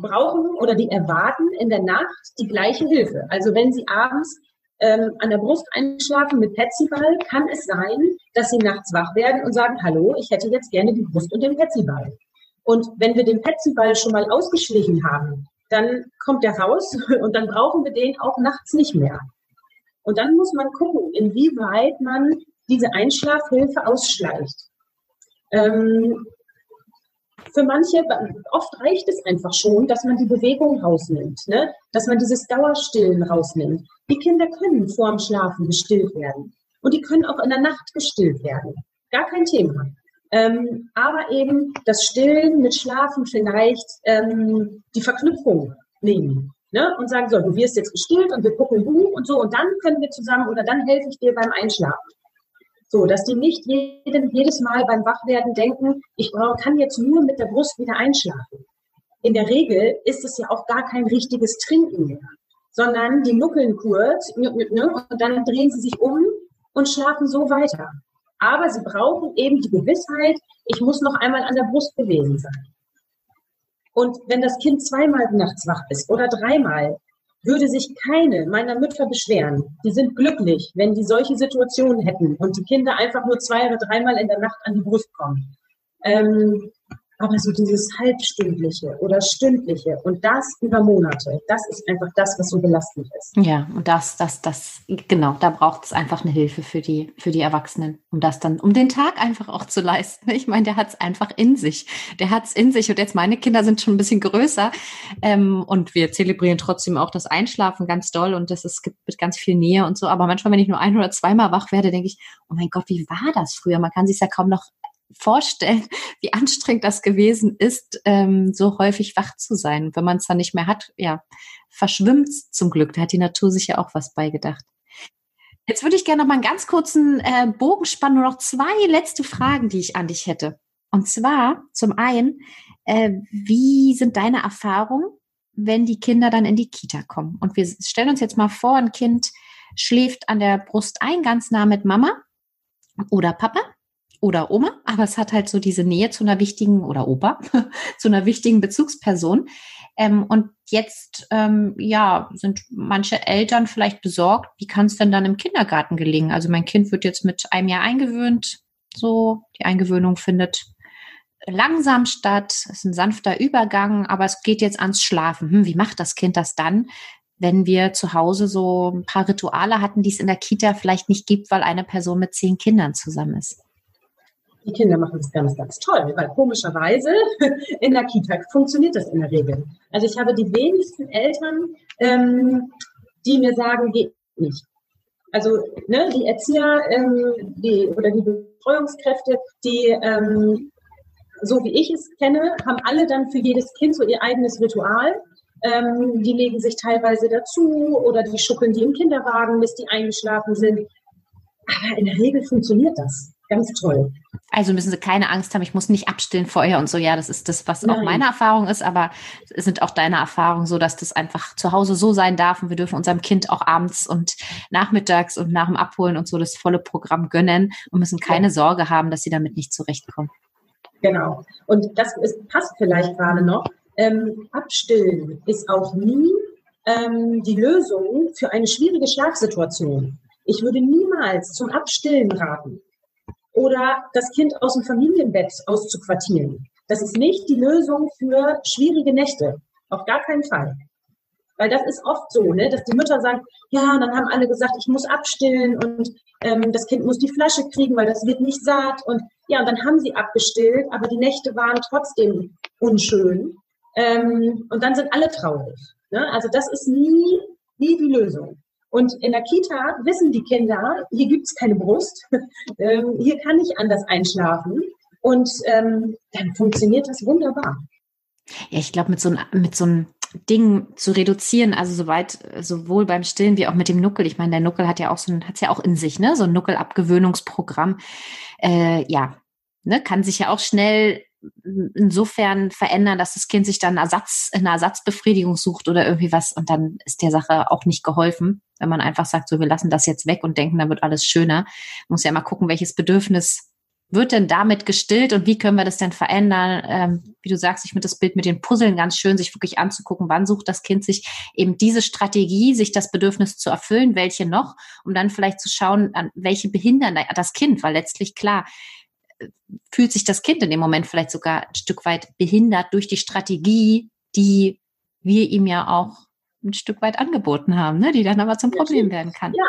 brauchen oder die erwarten in der Nacht die gleiche Hilfe. Also wenn sie abends ähm, an der Brust einschlafen mit Petsyball, kann es sein, dass sie nachts wach werden und sagen, hallo, ich hätte jetzt gerne die Brust und den Petsyball. Und wenn wir den Petsyball schon mal ausgeschlichen haben, dann kommt der raus und dann brauchen wir den auch nachts nicht mehr. Und dann muss man gucken, inwieweit man diese Einschlafhilfe ausschleicht. Ähm, für manche, oft reicht es einfach schon, dass man die Bewegung rausnimmt, ne? dass man dieses Dauerstillen rausnimmt. Die Kinder können vor dem Schlafen gestillt werden und die können auch in der Nacht gestillt werden. Gar kein Thema. Ähm, aber eben das Stillen mit Schlafen vielleicht ähm, die Verknüpfung nehmen ne? und sagen, so, du wirst jetzt gestillt und wir gucken Buch und so und dann können wir zusammen oder dann helfe ich dir beim Einschlafen. So, dass die nicht jedem, jedes Mal beim Wachwerden denken, ich kann jetzt nur mit der Brust wieder einschlafen. In der Regel ist es ja auch gar kein richtiges Trinken mehr, sondern die nuckeln kurz ne, und dann drehen sie sich um und schlafen so weiter. Aber sie brauchen eben die Gewissheit, ich muss noch einmal an der Brust gewesen sein. Und wenn das Kind zweimal nachts wach ist oder dreimal, würde sich keine meiner Mütter beschweren. Die sind glücklich, wenn die solche Situationen hätten und die Kinder einfach nur zwei oder dreimal in der Nacht an die Brust kommen. Ähm, aber so dieses halbstündliche oder stündliche und das über Monate, das ist einfach das, was so belastend ist. Ja, und das, das, das, genau, da braucht es einfach eine Hilfe für die, für die Erwachsenen, um das dann, um den Tag einfach auch zu leisten. Ich meine, der hat es einfach in sich. Der hat es in sich. Und jetzt meine Kinder sind schon ein bisschen größer ähm, und wir zelebrieren trotzdem auch das Einschlafen ganz doll und das ist gibt mit ganz viel Nähe und so. Aber manchmal, wenn ich nur ein oder zweimal wach werde, denke ich, oh mein Gott, wie war das früher? Man kann sich ja kaum noch vorstellen, wie anstrengend das gewesen ist, ähm, so häufig wach zu sein. wenn man es dann nicht mehr hat, ja, verschwimmt zum Glück. Da hat die Natur sich ja auch was beigedacht. Jetzt würde ich gerne noch mal einen ganz kurzen äh, Bogen spannen, nur noch zwei letzte Fragen, die ich an dich hätte. Und zwar zum einen, äh, wie sind deine Erfahrungen, wenn die Kinder dann in die Kita kommen? Und wir stellen uns jetzt mal vor, ein Kind schläft an der Brust ein, ganz nah mit Mama oder Papa oder Oma, aber es hat halt so diese Nähe zu einer wichtigen oder Opa, zu einer wichtigen Bezugsperson. Ähm, und jetzt, ähm, ja, sind manche Eltern vielleicht besorgt, wie kann es denn dann im Kindergarten gelingen? Also mein Kind wird jetzt mit einem Jahr eingewöhnt, so, die Eingewöhnung findet langsam statt, es ist ein sanfter Übergang, aber es geht jetzt ans Schlafen. Hm, wie macht das Kind das dann, wenn wir zu Hause so ein paar Rituale hatten, die es in der Kita vielleicht nicht gibt, weil eine Person mit zehn Kindern zusammen ist? Die Kinder machen das ganz, ganz toll, weil komischerweise in der Kita funktioniert das in der Regel. Also ich habe die wenigsten Eltern, ähm, die mir sagen, geht nicht. Also ne, die Erzieher ähm, die, oder die Betreuungskräfte, die ähm, so wie ich es kenne, haben alle dann für jedes Kind so ihr eigenes Ritual. Ähm, die legen sich teilweise dazu oder die schuppeln die im Kinderwagen, bis die eingeschlafen sind. Aber in der Regel funktioniert das ganz toll. Also müssen Sie keine Angst haben, ich muss nicht abstillen vorher und so. Ja, das ist das, was Nein. auch meine Erfahrung ist, aber es sind auch deine Erfahrungen so, dass das einfach zu Hause so sein darf und wir dürfen unserem Kind auch abends und nachmittags und nach dem Abholen und so das volle Programm gönnen und müssen keine ja. Sorge haben, dass sie damit nicht zurechtkommen. Genau. Und das ist, passt vielleicht gerade noch. Ähm, abstillen ist auch nie ähm, die Lösung für eine schwierige Schlafsituation. Ich würde niemals zum Abstillen raten oder das Kind aus dem Familienbett auszuquartieren. Das ist nicht die Lösung für schwierige Nächte. Auf gar keinen Fall. Weil das ist oft so, ne, dass die Mütter sagen, ja, dann haben alle gesagt, ich muss abstillen und ähm, das Kind muss die Flasche kriegen, weil das wird nicht satt. Und ja, und dann haben sie abgestillt, aber die Nächte waren trotzdem unschön. Ähm, und dann sind alle traurig. Ne? Also das ist nie, nie die Lösung. Und in der Kita wissen die Kinder, hier gibt es keine Brust, ähm, hier kann ich anders einschlafen. Und ähm, dann funktioniert das wunderbar. Ja, ich glaube, mit so, mit so einem Ding zu reduzieren, also soweit, sowohl beim Stillen wie auch mit dem Nuckel. Ich meine, der Nuckel hat ja auch so ein, hat's ja auch in sich, ne? So ein Nuckelabgewöhnungsprogramm. Äh, ja, ne, kann sich ja auch schnell insofern verändern, dass das Kind sich dann Ersatz, eine Ersatzbefriedigung sucht oder irgendwie was und dann ist der Sache auch nicht geholfen, wenn man einfach sagt, so wir lassen das jetzt weg und denken, dann wird alles schöner. Man muss ja mal gucken, welches Bedürfnis wird denn damit gestillt und wie können wir das denn verändern? Ähm, wie du sagst, ich finde das Bild mit den Puzzeln ganz schön, sich wirklich anzugucken, wann sucht das Kind sich eben diese Strategie, sich das Bedürfnis zu erfüllen, welche noch, um dann vielleicht zu schauen, an welche behindern das Kind, weil letztlich klar, fühlt sich das Kind in dem Moment vielleicht sogar ein Stück weit behindert durch die Strategie, die wir ihm ja auch ein Stück weit angeboten haben, ne? die dann aber zum Problem werden kann. Ja,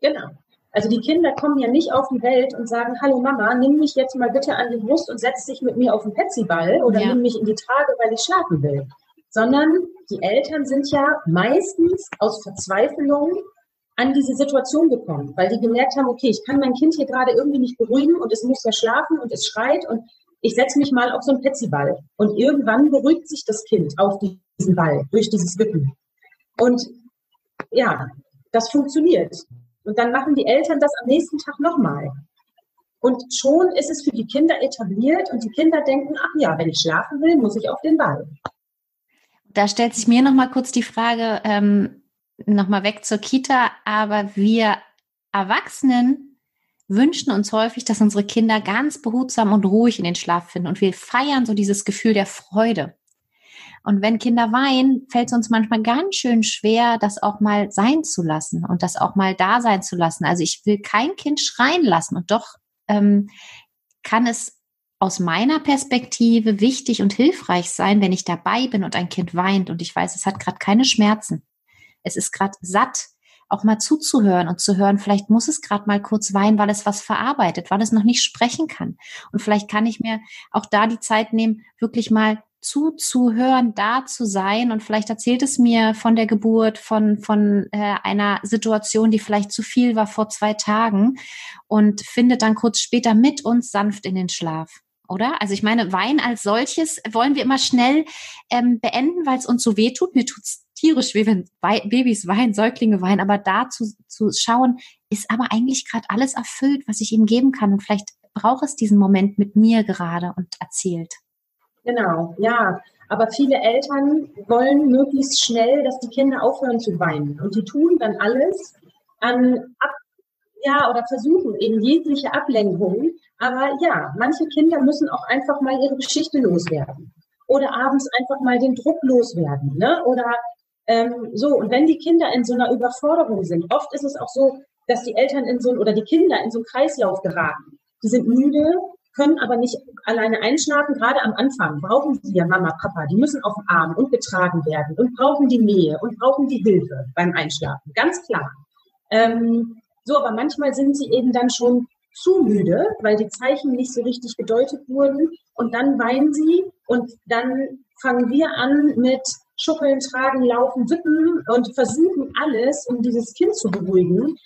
genau. Also die Kinder kommen ja nicht auf die Welt und sagen, hallo Mama, nimm mich jetzt mal bitte an die Brust und setz dich mit mir auf den Petsyball oder ja. nimm mich in die Trage, weil ich schlafen will. Sondern die Eltern sind ja meistens aus Verzweiflung an diese Situation gekommen, weil die gemerkt haben, okay, ich kann mein Kind hier gerade irgendwie nicht beruhigen und es muss ja schlafen und es schreit und ich setze mich mal auf so einen Petsyball. Und irgendwann beruhigt sich das Kind auf diesen Ball durch dieses Wippen. Und ja, das funktioniert. Und dann machen die Eltern das am nächsten Tag nochmal. Und schon ist es für die Kinder etabliert und die Kinder denken, ach ja, wenn ich schlafen will, muss ich auf den Ball. Da stellt sich mir nochmal kurz die Frage, ähm, nochmal weg zur Kita, aber wir Erwachsenen wünschen uns häufig, dass unsere Kinder ganz behutsam und ruhig in den Schlaf finden und wir feiern so dieses Gefühl der Freude. Und wenn Kinder weinen, fällt es uns manchmal ganz schön schwer, das auch mal sein zu lassen und das auch mal da sein zu lassen. Also ich will kein Kind schreien lassen und doch ähm, kann es aus meiner Perspektive wichtig und hilfreich sein, wenn ich dabei bin und ein Kind weint und ich weiß, es hat gerade keine Schmerzen. Es ist gerade satt, auch mal zuzuhören und zu hören, vielleicht muss es gerade mal kurz weinen, weil es was verarbeitet, weil es noch nicht sprechen kann. Und vielleicht kann ich mir auch da die Zeit nehmen, wirklich mal zuzuhören, da zu sein und vielleicht erzählt es mir von der Geburt, von, von äh, einer Situation, die vielleicht zu viel war vor zwei Tagen und findet dann kurz später mit uns sanft in den Schlaf oder? Also ich meine, Wein als solches wollen wir immer schnell ähm, beenden, weil es uns so weh tut. Mir tut's tierisch weh, wenn Babys weinen, Säuglinge weinen, aber da zu, zu schauen, ist aber eigentlich gerade alles erfüllt, was ich ihm geben kann. Und vielleicht braucht es diesen Moment mit mir gerade und erzählt. Genau, ja. Aber viele Eltern wollen möglichst schnell, dass die Kinder aufhören zu weinen. Und die tun dann alles an Ab ja, oder versuchen eben jegliche Ablenkung. Aber ja, manche Kinder müssen auch einfach mal ihre Geschichte loswerden. Oder abends einfach mal den Druck loswerden. Ne? Oder ähm, so, und wenn die Kinder in so einer Überforderung sind, oft ist es auch so, dass die Eltern in so oder die Kinder in so einen Kreislauf geraten. Die sind müde, können aber nicht alleine einschlafen. Gerade am Anfang brauchen sie ja Mama, Papa. Die müssen auf dem Arm und getragen werden und brauchen die Nähe und brauchen die Hilfe beim Einschlafen. Ganz klar. Ähm, so, aber manchmal sind sie eben dann schon zu müde, weil die Zeichen nicht so richtig gedeutet wurden. Und dann weinen sie und dann fangen wir an mit Schuckeln, Tragen, Laufen, Wippen und versuchen alles, um dieses Kind zu beruhigen.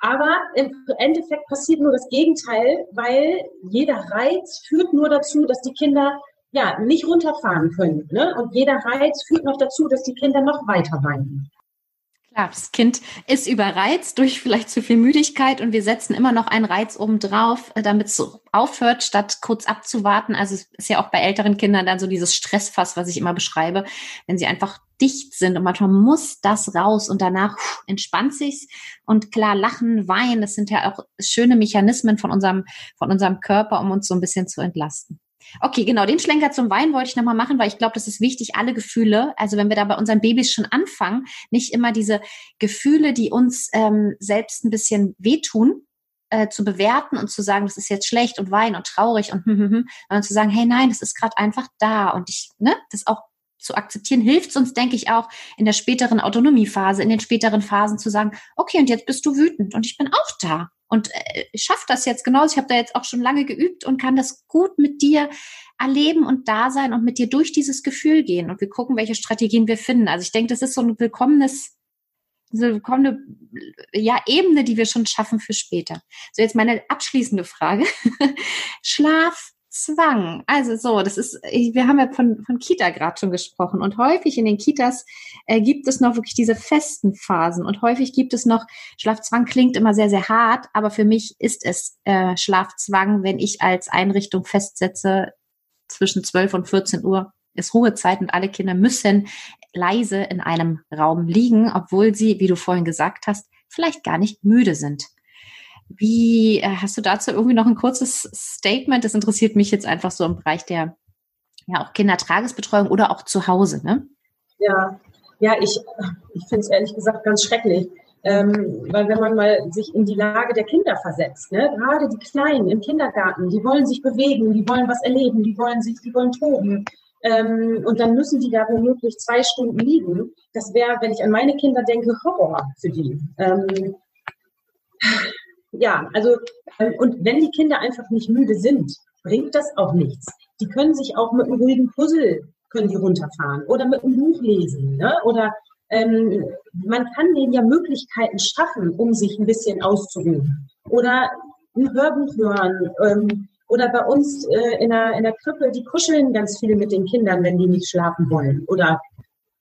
Aber im Endeffekt passiert nur das Gegenteil, weil jeder Reiz führt nur dazu, dass die Kinder ja nicht runterfahren können. Ne? Und jeder Reiz führt noch dazu, dass die Kinder noch weiter weinen. Klar, das Kind ist überreizt durch vielleicht zu viel Müdigkeit und wir setzen immer noch einen Reiz oben drauf, äh, damit es aufhört, statt kurz abzuwarten. Also es ist ja auch bei älteren Kindern dann so dieses Stressfass, was ich immer beschreibe, wenn sie einfach dicht sind und manchmal muss das raus und danach entspannt sich's und klar lachen, weinen, das sind ja auch schöne Mechanismen von unserem von unserem Körper, um uns so ein bisschen zu entlasten. Okay, genau, den Schlenker zum Wein wollte ich nochmal machen, weil ich glaube, das ist wichtig, alle Gefühle, also wenn wir da bei unseren Babys schon anfangen, nicht immer diese Gefühle, die uns ähm, selbst ein bisschen wehtun, äh, zu bewerten und zu sagen, das ist jetzt schlecht und wein und traurig und hm, hm, hm, sondern zu sagen, hey, nein, das ist gerade einfach da und ich, ne, das auch zu akzeptieren, hilft uns, denke ich, auch in der späteren Autonomiephase, in den späteren Phasen zu sagen, okay, und jetzt bist du wütend und ich bin auch da und äh, schaffe das jetzt genauso. Ich habe da jetzt auch schon lange geübt und kann das gut mit dir erleben und da sein und mit dir durch dieses Gefühl gehen. Und wir gucken, welche Strategien wir finden. Also ich denke, das ist so ein willkommenes, so eine willkommene ja, Ebene, die wir schon schaffen für später. So, jetzt meine abschließende Frage. Schlaf Zwang. Also so, das ist, wir haben ja von, von Kita gerade schon gesprochen und häufig in den Kitas äh, gibt es noch wirklich diese festen Phasen und häufig gibt es noch, Schlafzwang klingt immer sehr, sehr hart, aber für mich ist es äh, Schlafzwang, wenn ich als Einrichtung festsetze, zwischen 12 und 14 Uhr ist Ruhezeit und alle Kinder müssen leise in einem Raum liegen, obwohl sie, wie du vorhin gesagt hast, vielleicht gar nicht müde sind. Wie äh, hast du dazu irgendwie noch ein kurzes Statement? Das interessiert mich jetzt einfach so im Bereich der ja auch Kindertagesbetreuung oder auch zu Hause, ne? Ja, ja, ich, ich finde es ehrlich gesagt ganz schrecklich. Ähm, weil wenn man mal sich in die Lage der Kinder versetzt, ne, gerade die Kleinen im Kindergarten, die wollen sich bewegen, die wollen was erleben, die wollen sich, die wollen toben. Ähm, und dann müssen die da womöglich zwei Stunden liegen. Das wäre, wenn ich an meine Kinder denke, Horror für die. Ähm, ja, also, ähm, und wenn die Kinder einfach nicht müde sind, bringt das auch nichts. Die können sich auch mit einem ruhigen Puzzle können die runterfahren oder mit einem Buch lesen, ne? oder ähm, man kann denen ja Möglichkeiten schaffen, um sich ein bisschen auszuruhen. Oder ein Hörbuch hören. Ähm, oder bei uns äh, in, der, in der Krippe, die kuscheln ganz viele mit den Kindern, wenn die nicht schlafen wollen. Oder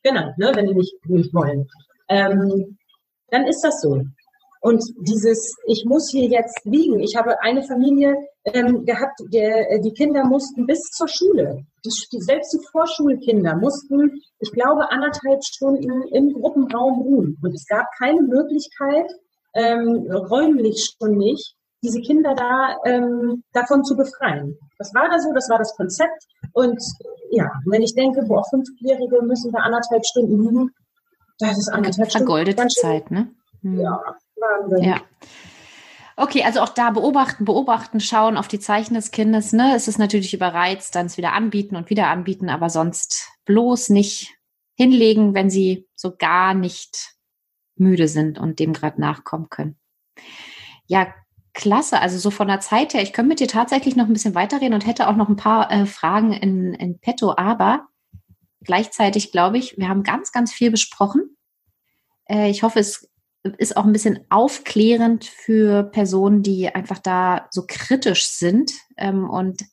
genau, ne, wenn die nicht, nicht wollen. Ähm, dann ist das so. Und dieses, ich muss hier jetzt liegen. Ich habe eine Familie ähm, gehabt, der, äh, die Kinder mussten bis zur Schule, die, selbst die Vorschulkinder mussten, ich glaube, anderthalb Stunden im Gruppenraum ruhen. Und es gab keine Möglichkeit, ähm, räumlich schon nicht, diese Kinder da ähm, davon zu befreien. Das war da so, das war das Konzept. Und ja, wenn ich denke, boah, Fünfjährige müssen da anderthalb Stunden liegen, das ist anderthalb Stunden. Vergoldete Zeit, ne? Hm. Ja, Wahnsinn. Ja. Okay, also auch da beobachten, beobachten, schauen auf die Zeichen des Kindes. Ne? Es ist natürlich überreizt, dann es wieder anbieten und wieder anbieten, aber sonst bloß nicht hinlegen, wenn sie so gar nicht müde sind und dem gerade nachkommen können. Ja, klasse. Also so von der Zeit her, ich könnte mit dir tatsächlich noch ein bisschen weiterreden und hätte auch noch ein paar äh, Fragen in, in petto, aber gleichzeitig glaube ich, wir haben ganz, ganz viel besprochen. Äh, ich hoffe, es ist auch ein bisschen aufklärend für Personen, die einfach da so kritisch sind ähm, und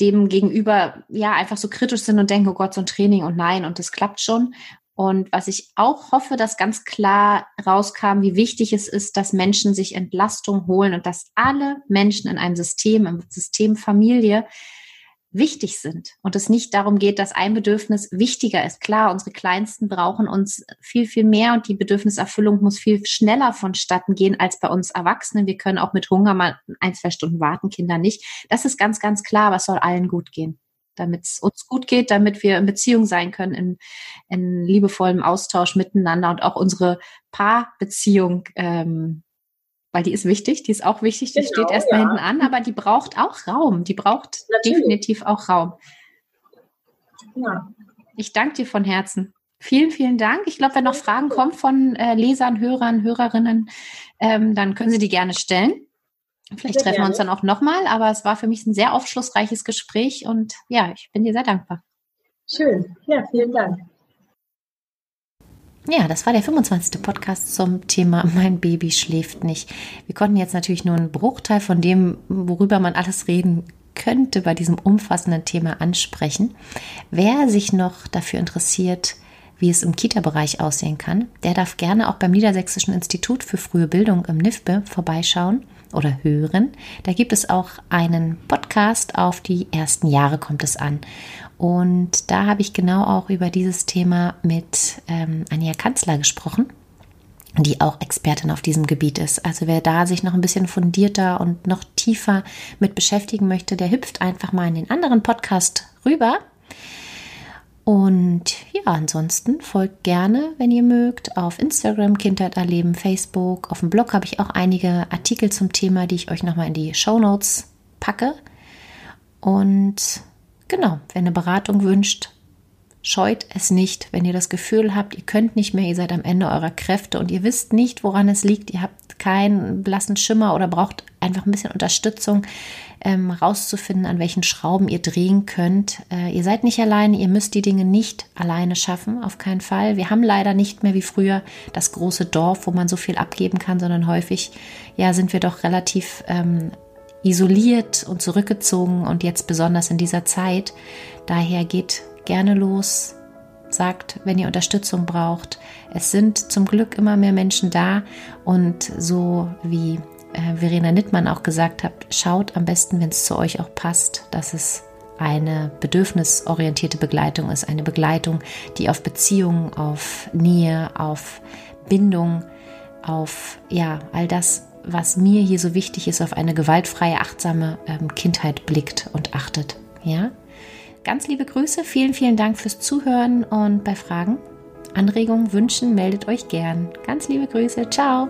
dem gegenüber ja einfach so kritisch sind und denken, oh Gott, so ein Training und nein und das klappt schon. Und was ich auch hoffe, dass ganz klar rauskam, wie wichtig es ist, dass Menschen sich Entlastung holen und dass alle Menschen in einem System, im System Familie wichtig sind und es nicht darum geht, dass ein Bedürfnis wichtiger ist. Klar, unsere Kleinsten brauchen uns viel, viel mehr und die Bedürfniserfüllung muss viel schneller vonstatten gehen als bei uns Erwachsenen. Wir können auch mit Hunger mal ein, zwei Stunden warten, Kinder nicht. Das ist ganz, ganz klar, was soll allen gut gehen damit es uns gut geht, damit wir in Beziehung sein können, in, in liebevollem Austausch miteinander und auch unsere Paarbeziehung ähm, weil die ist wichtig, die ist auch wichtig, die genau, steht erstmal ja. hinten an, aber die braucht auch Raum, die braucht Natürlich. definitiv auch Raum. Ja. Ich danke dir von Herzen. Vielen, vielen Dank. Ich glaube, wenn noch Fragen kommen von äh, Lesern, Hörern, Hörerinnen, ähm, dann können Sie die gerne stellen. Vielleicht sehr treffen gerne. wir uns dann auch nochmal, aber es war für mich ein sehr aufschlussreiches Gespräch und ja, ich bin dir sehr dankbar. Schön. Ja, vielen Dank. Ja, das war der 25. Podcast zum Thema Mein Baby schläft nicht. Wir konnten jetzt natürlich nur einen Bruchteil von dem, worüber man alles reden könnte, bei diesem umfassenden Thema ansprechen. Wer sich noch dafür interessiert, wie es im Kita-Bereich aussehen kann, der darf gerne auch beim Niedersächsischen Institut für frühe Bildung im NIFBE vorbeischauen oder hören. Da gibt es auch einen Podcast auf die ersten Jahre kommt es an. Und da habe ich genau auch über dieses Thema mit ähm, Anja Kanzler gesprochen, die auch Expertin auf diesem Gebiet ist. Also wer da sich noch ein bisschen fundierter und noch tiefer mit beschäftigen möchte, der hüpft einfach mal in den anderen Podcast rüber. Und ja, ansonsten folgt gerne, wenn ihr mögt, auf Instagram Kindheit erleben, Facebook. Auf dem Blog habe ich auch einige Artikel zum Thema, die ich euch nochmal in die Show Notes packe. Und Genau, wenn eine Beratung wünscht, scheut es nicht, wenn ihr das Gefühl habt, ihr könnt nicht mehr, ihr seid am Ende eurer Kräfte und ihr wisst nicht, woran es liegt, ihr habt keinen blassen Schimmer oder braucht einfach ein bisschen Unterstützung, ähm, rauszufinden, an welchen Schrauben ihr drehen könnt. Äh, ihr seid nicht alleine, ihr müsst die Dinge nicht alleine schaffen, auf keinen Fall. Wir haben leider nicht mehr wie früher das große Dorf, wo man so viel abgeben kann, sondern häufig ja, sind wir doch relativ ähm, isoliert und zurückgezogen und jetzt besonders in dieser Zeit. Daher geht gerne los, sagt, wenn ihr Unterstützung braucht. Es sind zum Glück immer mehr Menschen da und so wie äh, Verena Nittmann auch gesagt hat, schaut am besten, wenn es zu euch auch passt, dass es eine bedürfnisorientierte Begleitung ist, eine Begleitung, die auf Beziehungen, auf Nähe, auf Bindung, auf ja, all das was mir hier so wichtig ist, auf eine gewaltfreie, achtsame ähm, Kindheit blickt und achtet. Ja? Ganz liebe Grüße, vielen, vielen Dank fürs Zuhören und bei Fragen, Anregungen, Wünschen meldet euch gern. Ganz liebe Grüße, ciao!